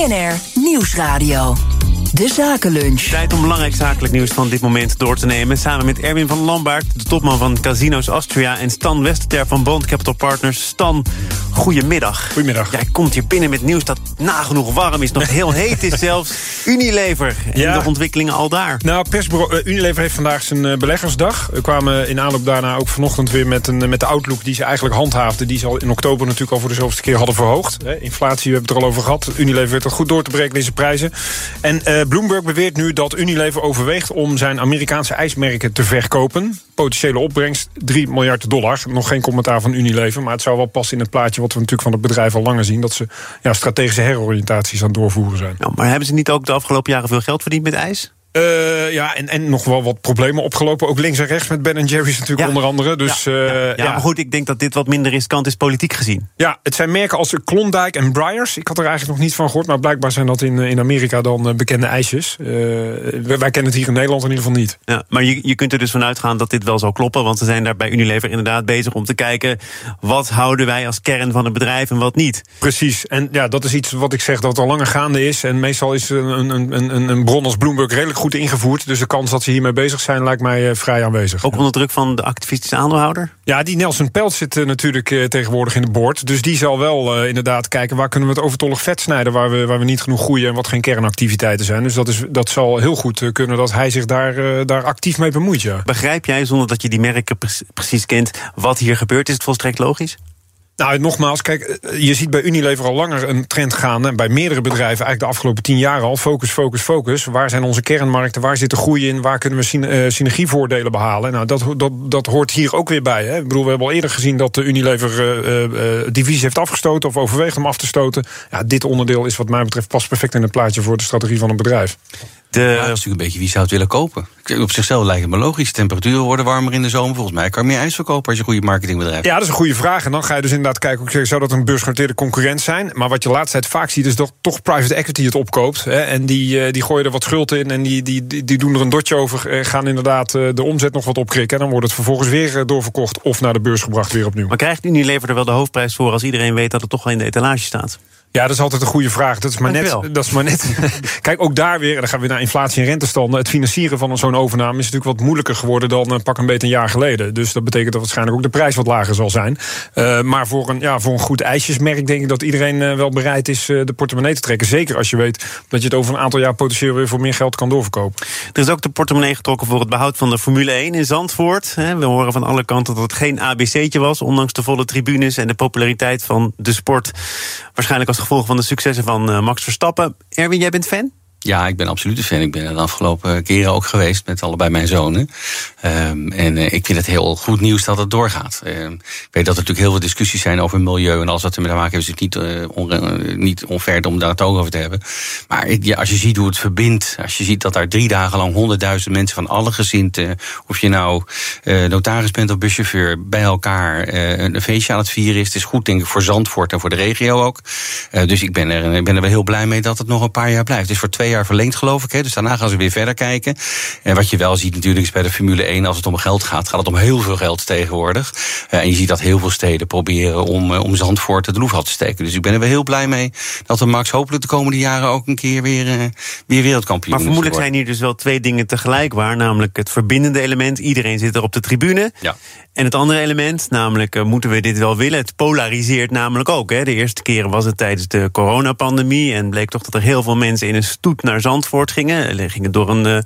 BNR Nieuwsradio. De Zakenlunch. Tijd om belangrijk zakelijk nieuws van dit moment door te nemen. Samen met Erwin van Lambaert, de topman van Casinos Austria... en Stan Westerter van Bond Capital Partners. Stan, goedemiddag. Goedemiddag. Jij komt hier binnen met nieuws dat nagenoeg warm is. Nog heel heet is zelfs. Unilever en Ja. de ontwikkelingen al daar. Nou, persbureau eh, Unilever heeft vandaag zijn eh, beleggersdag. We kwamen in aanloop daarna ook vanochtend weer met, een, met de outlook die ze eigenlijk handhaafden. Die ze al in oktober natuurlijk al voor de zoveelste keer hadden verhoogd. Hè, inflatie, we hebben het er al over gehad. Unilever weet dat goed door te breken in zijn prijzen. En eh, Bloomberg beweert nu dat Unilever overweegt om zijn Amerikaanse ijsmerken te verkopen. Potentiële opbrengst 3 miljard dollar. Nog geen commentaar van Unilever, maar het zou wel passen in het plaatje wat we natuurlijk van het bedrijf al langer zien. Dat ze ja, strategische heroriëntaties aan het doorvoeren zijn. Maar hebben ze niet ook de afgelopen jaren veel geld verdiend met ijs? Eh, ja, en, en nog wel wat problemen opgelopen. Ook links en rechts met Ben Jerry's natuurlijk Ja. onder andere. Dus ja, ja, ja, ja, maar goed, ik denk dat dit wat minder riskant is politiek gezien. ja, het zijn merken als Klondike en Briars. Ik had er eigenlijk nog niet van gehoord, maar blijkbaar zijn dat in, eh, in Amerika dan eh, bekende ijsjes. Eh, wij, wij kennen het hier in Nederland in ieder geval niet. Ja, maar je, je kunt er dus van uitgaan dat dit wel zal kloppen. Want ze zijn daar bij Unilever inderdaad bezig om te kijken... wat houden wij als kern van het bedrijf en wat niet. Precies, en ja, dat is iets wat ik zeg dat al langer gaande is. En meestal is een, een, een, een bron als Bloomberg redelijk goed ingevoerd. Dus de kans dat ze hiermee bezig zijn lijkt mij eh, vrij aanwezig. Ook onder druk van de activistische aandeelhouder? Ja, die Nelson Pelt zit eh, natuurlijk eh, tegenwoordig in de board. Dus die zal wel inderdaad kijken waar kunnen we het overtollig vet snijden... Waar we, waar we niet genoeg groeien en wat geen kernactiviteiten zijn. Dus dat, is, dat zal heel goed kunnen dat hij zich daar, daar actief mee bemoeit, ja. Begrijp jij, zonder dat je die merken pre- precies kent... wat hier gebeurt? Is het volstrekt logisch? Nou, nogmaals, kijk, eh, je ziet bij Unilever al langer een trend gaan. En bij meerdere bedrijven, eigenlijk de afgelopen tien jaar al. Focus, focus, focus. Waar zijn onze kernmarkten? Waar zit de groei in? Waar kunnen we eh, synergievoordelen behalen? Nou, dat, dat, dat hoort hier ook weer bij. Hè. Ik bedoel, we hebben al eerder gezien dat de Unilever eh, divisie heeft afgestoten. Of overweegt om af te stoten. Ja, dit onderdeel is wat mij betreft pas perfect in het plaatje voor de strategie van een bedrijf. De, Ja, dat is natuurlijk een beetje wie zou het willen kopen. Op zichzelf lijkt het me logisch. Temperaturen worden warmer in de zomer. Volgens mij kan je meer ijs verkopen als je een goede marketingbedrijf hebt. Ja, dat is een goede vraag. En dan ga je dus inderdaad kijken, zou dat een beursgenoteerde concurrent zijn? Maar wat je laatst tijd vaak ziet, is dat toch private equity het opkoopt. Hè, en die, eh, die gooien er wat schuld in en die, die, die, doen er een dotje over. eh, gaan inderdaad eh, de omzet nog wat opkrikken. En dan wordt het vervolgens weer doorverkocht of naar de beurs gebracht weer opnieuw. maar krijgt Unilever er wel de hoofdprijs voor... als iedereen weet dat het toch wel in de etalage staat? Ja, dat is altijd een goede vraag. Dat is maar net. Dat is maar net. Kijk, ook daar weer, dan gaan we naar inflatie en rentestanden. Het financieren van zo'n overname is natuurlijk wat moeilijker geworden dan eh, pak een beetje een jaar geleden. Dus dat betekent dat waarschijnlijk ook de prijs wat lager zal zijn. Eh, maar voor een, ja, voor een goed ijsjesmerk denk ik dat iedereen eh, wel bereid is de portemonnee te trekken. Zeker als je weet dat je het over een aantal jaar potentieel weer voor meer geld kan doorverkopen. Er is ook de portemonnee getrokken voor het behoud van de Formule 1 in Zandvoort. We horen van alle kanten dat het geen ABC'tje was... ondanks de volle tribunes en de populariteit van de sport. Waarschijnlijk als gevolg van de successen van eh, Max Verstappen. Erwin, jij bent fan? Ja, ik ben absoluut een fan. Ik ben er de afgelopen keren ook geweest met allebei mijn zonen. Ehm, en eh, ik vind het heel goed nieuws dat het doorgaat. Ehm, ik weet dat er natuurlijk heel veel discussies zijn over milieu en alles wat ermee te maken heeft. is het niet, eh, niet om daar het ook over te hebben. Maar ik- ja, als je ziet hoe het verbindt, als je ziet dat daar drie dagen lang honderdduizend mensen van alle gezinten, of je nou notaris bent of buschauffeur, bij elkaar een feestje aan het vieren is. Het is goed, denk ik, voor Zandvoort en voor de regio ook. Dus ik ben, er, ik ben er wel heel blij mee dat het nog een paar jaar blijft. Is voor twee jaar verlengd, geloof ik. Hè, dus daarna gaan ze weer verder kijken. En wat je wel ziet natuurlijk is bij de Formule 1, als het om geld gaat, gaat het om heel veel geld tegenwoordig. Eh, en je ziet dat heel veel steden proberen om, eh, om Zandvoort de loef te steken. Dus ik ben er wel heel blij mee dat we Max hopelijk de komende jaren ook een keer weer, eh, weer wereldkampioen Maar vermoedelijk zijn hier dus wel twee dingen tegelijk waar. Namelijk het verbindende element. Iedereen zit er op de tribune. Ja. En het andere element, namelijk eh, moeten we dit wel willen? Het polariseert namelijk ook. Hè. De eerste keren was het tijdens de coronapandemie. En bleek toch dat er heel veel mensen in een stoet naar Zandvoort gingen. Eh, Gingen door een eh,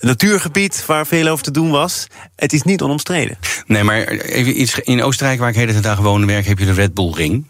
natuurgebied waar veel over te doen was. Het is niet onomstreden. Nee, maar even iets. In Oostenrijk, waar ik de hele dag woon en werk, heb je de Red Bull Ring.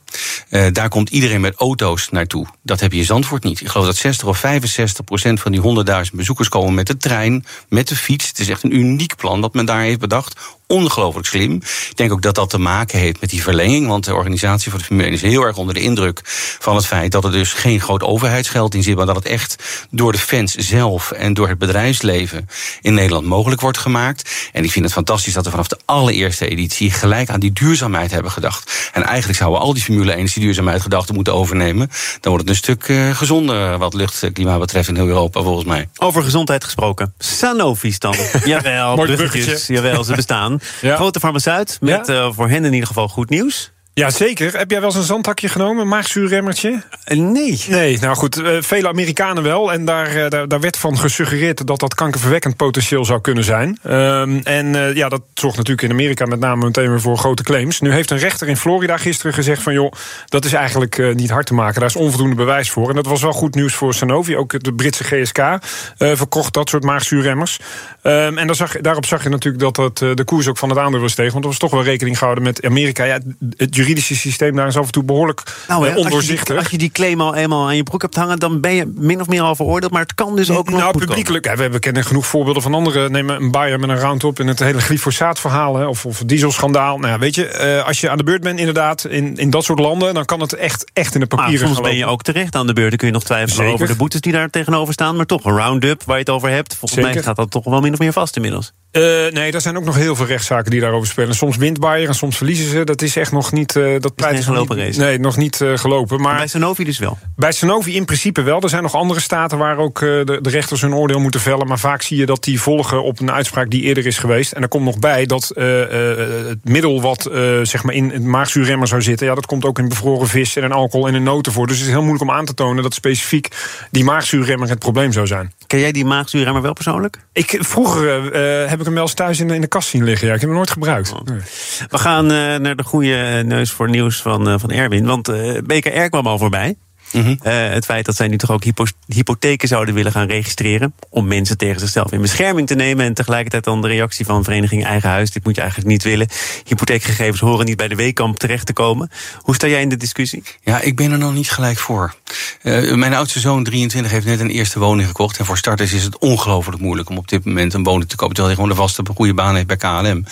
Eh, daar komt iedereen met auto's naartoe. Dat heb je in Zandvoort niet. Ik geloof dat 60 of 65 procent van die 100.000 bezoekers komen met de trein, met de fiets. Het is echt een uniek plan dat men daar heeft bedacht. Ongelooflijk slim. Ik denk ook dat dat te maken heeft met die verlenging. Want de organisatie van de Formule 1 is heel erg onder de indruk van het feit dat er dus geen groot overheidsgeld in zit. Maar dat het echt door de fans zelf en door het bedrijfsleven in Nederland mogelijk wordt gemaakt. En ik vind het fantastisch dat we vanaf de allereerste editie gelijk aan die duurzaamheid hebben gedacht. En eigenlijk zouden al die Formule 1 die duurzaamheid gedachten moeten overnemen. Dan wordt het een stuk eh, gezonder wat luchtklimaat betreft in heel Europa, volgens mij. Over gezondheid gesproken. Sanofi's dan. Jawel, bruggetjes. bruggetje. Jawel, ze bestaan. Grote farmaceut met eh, voor hen in ieder geval goed nieuws. Ja, zeker. Heb jij wel eens een zandtakje genomen, een maagzuurremmertje? Uh, nee. Nee, nou goed, uh, vele Amerikanen wel. En daar, uh, daar, daar, werd van gesuggereerd dat dat kankerverwekkend potentieel zou kunnen zijn. Ehm, en ja, dat zorgt natuurlijk in Amerika met name meteen weer voor grote claims. Nu heeft een rechter in Florida gisteren gezegd van... joh, dat is eigenlijk niet hard te maken. Daar is onvoldoende bewijs voor. En dat was wel goed nieuws voor Sanofi. Ook de Britse GSK verkocht dat soort maagzuurremmers. Um, en daar zag, daarop zag je natuurlijk dat dat de koers ook van het aandeel was tegen. Want er was toch wel rekening gehouden met Amerika. Ja, het juridische systeem daar is af en toe behoorlijk nou, ja, ondoorzichtig. Als je, die, als je, die, claim al eenmaal aan je broek hebt hangen... dan ben je min of meer al veroordeeld. Maar het kan dus ook nog Nou, publiekelijk, ja, we, kennen genoeg voorbeelden van anderen. Neem een Bayer met een Roundup in het hele glyfosaatverhaal... Hè, of, of dieselschandaal. Nou ja, weet je, uh, als je aan de beurt bent inderdaad in, in dat soort landen... dan kan het echt, echt in de papieren maar soms ben je ook terecht aan de beurt. Dan kun je nog twijfelen Zeker. over de boetes die daar tegenover staan. Maar toch, een Roundup waar je het over hebt... volgens Zeker. mij staat dat toch wel min of meer vast inmiddels. Uh, nee, er zijn ook nog heel veel rechtszaken die daarover spelen. Soms wint Bayer en soms verliezen ze. Dat is echt nog niet... Uh, dat pleit is gelopen race. Nee, nog niet uh, gelopen. Maar, maar, bij Sanofi dus wel? Bij Sanofi in principe wel. Er zijn nog andere staten waar ook de, de, rechters hun oordeel moeten vellen. Maar vaak zie je dat die volgen op een uitspraak die eerder is geweest. En er komt nog bij dat het middel wat zeg maar in het maagzuurremmer zou zitten... Ja, dat komt ook in bevroren vis en in alcohol en in noten voor. Dus het is heel moeilijk om aan te tonen dat specifiek die maagzuurremmer het probleem zou zijn. Ken jij die maagzuurremmer wel persoonlijk? Ik, vroeger heb ik hem wel eens thuis in, in de kast zien liggen. Ja, ik heb hem nooit gebruikt. Oh. We gaan uh, naar de goede neus voor nieuws van, uh, van Erwin. Want BKR kwam al voorbij. Mm -hmm. uh, het feit dat zij nu toch ook hypo hypotheken zouden willen gaan registreren. om mensen tegen zichzelf in bescherming te nemen. En tegelijkertijd dan de reactie van Vereniging Eigen Huis. Dit moet je eigenlijk niet willen. Hypotheekgegevens horen niet bij de Weekamp terecht te komen. Hoe sta jij in de discussie? Ja, ik ben er nog niet gelijk voor. Uh, mijn oudste zoon, 23, heeft net een eerste woning gekocht. En voor starters is het ongelooflijk moeilijk om op dit moment een woning te kopen. Terwijl hij gewoon een vaste, goede baan heeft bij KLM.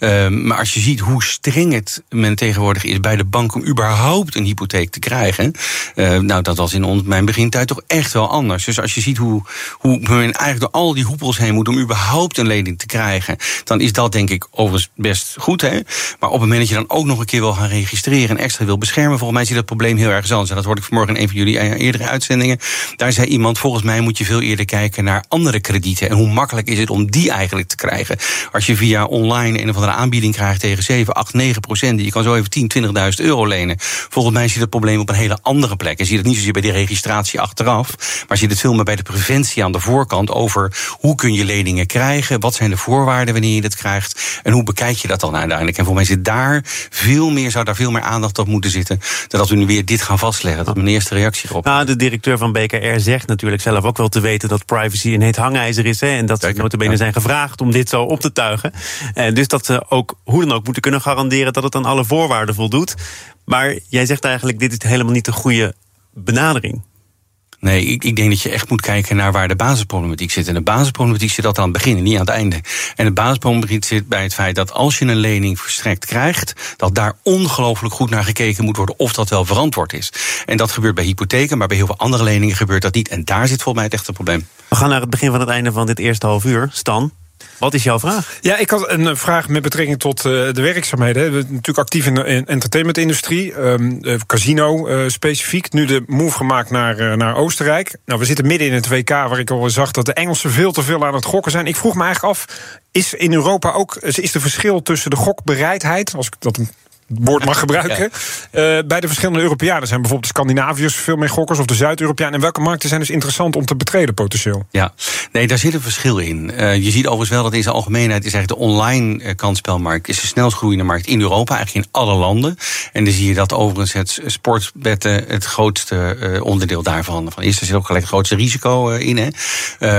Uh, maar als je ziet hoe streng het men tegenwoordig is bij de bank om überhaupt een hypotheek te krijgen. Uh, nou, dat was in mijn begintijd toch echt wel anders. Dus als je ziet hoe, hoe men eigenlijk door al die hoepels heen moet om überhaupt een lening te krijgen, dan is dat denk ik overigens best goed. Hè? Maar op het moment dat je dan ook nog een keer wil gaan registreren en extra wil beschermen, volgens mij zie je dat probleem heel erg anders. En dat hoorde ik vanmorgen in een van jullie eerdere uitzendingen. Daar zei iemand, volgens mij moet je veel eerder kijken naar andere kredieten. En hoe makkelijk is het om die eigenlijk te krijgen? Als je via online een of andere aanbieding krijgt tegen 7, 8, 9 procent, je kan zo even 10, 20.000 euro lenen. Volgens mij zie je dat probleem op een hele andere plek. Dat niet zozeer bij die registratie achteraf, maar zie je het veel meer bij de preventie aan de voorkant over hoe kun je leningen krijgen, wat zijn de voorwaarden wanneer je dat krijgt en hoe bekijk je dat dan uiteindelijk. En voor mij zit daar veel meer, zou daar veel meer aandacht op moeten zitten, dan dat we nu weer dit gaan vastleggen. Dat is mijn eerste reactie erop. Nou, de directeur van BKR zegt natuurlijk zelf ook wel te weten dat privacy een heet hangijzer is. Hè, en dat ze notabene ja. zijn gevraagd om dit zo op te tuigen. En dus dat ze ook hoe dan ook moeten kunnen garanderen dat het aan alle voorwaarden voldoet. Maar jij zegt eigenlijk, dit is helemaal niet de goede benadering. Nee, ik, ik, denk dat je echt moet kijken naar waar de basisproblematiek zit. En de basisproblematiek zit dat aan het begin en niet aan het einde. En de basisproblematiek zit bij het feit dat als je een lening verstrekt krijgt, dat daar ongelooflijk goed naar gekeken moet worden of dat wel verantwoord is. En dat gebeurt bij hypotheken, maar bij heel veel andere leningen gebeurt dat niet. En daar zit volgens mij het echte probleem. We gaan naar het begin van het einde van dit eerste half uur. Stan, wat is jouw vraag? Ja, ik had een vraag met betrekking tot uh, de werkzaamheden. We zijn natuurlijk actief in de entertainmentindustrie, um, casino uh, specifiek. Nu de move gemaakt naar, naar Oostenrijk. Nou, we zitten midden in het WK, waar ik al zag dat de Engelsen veel te veel aan het gokken zijn. Ik vroeg me eigenlijk af, is in Europa ook is de verschil tussen de gokbereidheid, als ik dat woord mag gebruiken. Ja. Uh, bij de verschillende Europeanen zijn bijvoorbeeld de Scandinaviërs veel meer gokkers of de Zuid-Europeanen. En welke markten zijn dus interessant om te betreden potentieel? Ja, nee, daar zit een verschil in. Uh, je ziet overigens wel dat in zijn algemeenheid is eigenlijk de online uh, kansspelmarkt is de snelst groeiende markt in Europa, eigenlijk in alle landen. En dan zie je dat overigens het sportbetten het grootste onderdeel daarvan van is. Er zit ook gelijk het grootste risico in. Hè.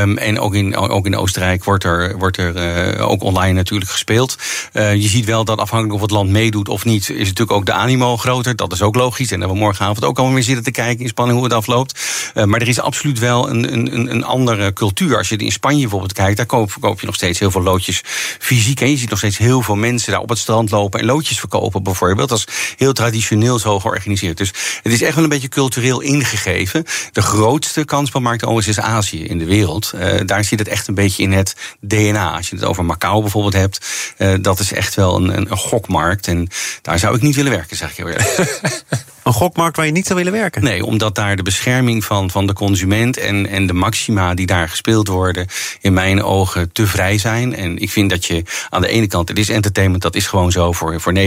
Um, en ook in, ook in Oostenrijk wordt er, wordt er ook online natuurlijk gespeeld. je ziet wel dat afhankelijk of het land meedoet of niet is natuurlijk ook de animo groter. Dat is ook logisch. En dat we morgenavond ook allemaal weer zitten te kijken in spanning hoe het afloopt. Uh, maar er is absoluut wel een, een, een andere cultuur. Als je in Spanje bijvoorbeeld kijkt, daar koop, je nog steeds heel veel loodjes fysiek. En je ziet nog steeds heel veel mensen daar op het strand lopen en loodjes verkopen bijvoorbeeld. Dat is heel traditioneel zo georganiseerd. Dus het is echt wel een beetje cultureel ingegeven. De grootste kansspelmarkt overigens is Azië in de wereld. Uh, daar zit het echt een beetje in het DNA. Als je het over Macau bijvoorbeeld hebt, uh, dat is echt wel een, een gokmarkt. En Daar zou ik niet willen werken, zeg ik heel eerlijk. Een gokmarkt waar je niet zou willen werken? Nee, omdat daar de bescherming van, van de consument en, en de maxima die daar gespeeld worden, in mijn ogen te vrij zijn. En ik vind dat je aan de ene kant, het is entertainment, dat is gewoon zo voor, voor 99,6%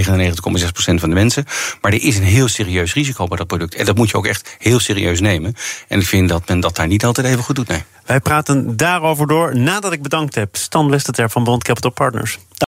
van de mensen. Maar er is een heel serieus risico bij dat product. En dat moet je ook echt heel serieus nemen. En ik vind dat men dat daar niet altijd even goed doet. Nee. Wij praten daarover door nadat ik bedankt heb Stan Westerter van Bond Capital Partners.